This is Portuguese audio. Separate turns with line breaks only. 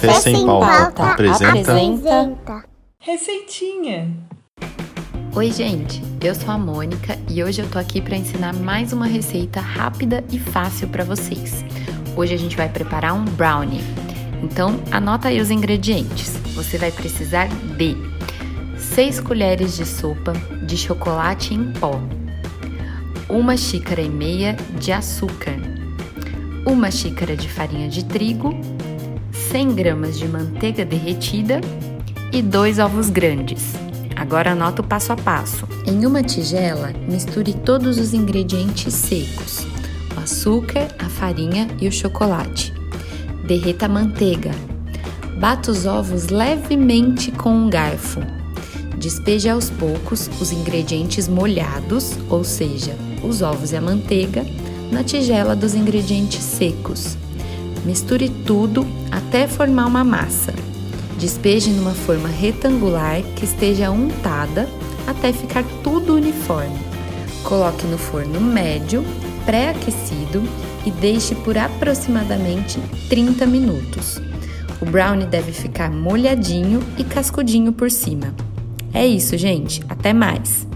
Café, Sem Pauta, apresenta...
apresenta... Receitinha.
Oi, gente. Eu sou a Mônica e hoje eu tô aqui para ensinar mais uma receita rápida e fácil para vocês. Hoje a gente vai preparar um brownie. Então, anota aí os ingredientes. Você vai precisar de 6 colheres de sopa de chocolate em pó, uma xícara e meia de açúcar, uma xícara de farinha de trigo, 100 gramas de manteiga derretida e dois ovos grandes. Agora anota o passo a passo. Em uma tigela, misture todos os ingredientes secos: o açúcar, a farinha e o chocolate. Derreta a manteiga. Bata os ovos levemente com um garfo. Despeje aos poucos os ingredientes molhados, ou seja, os ovos e a manteiga, na tigela dos ingredientes secos. Misture tudo até formar uma massa. Despeje numa forma retangular que esteja untada até ficar tudo uniforme. Coloque no forno médio, pré-aquecido e deixe por aproximadamente 30 minutos. O brownie deve ficar molhadinho e cascudinho por cima. É isso, gente. Até mais!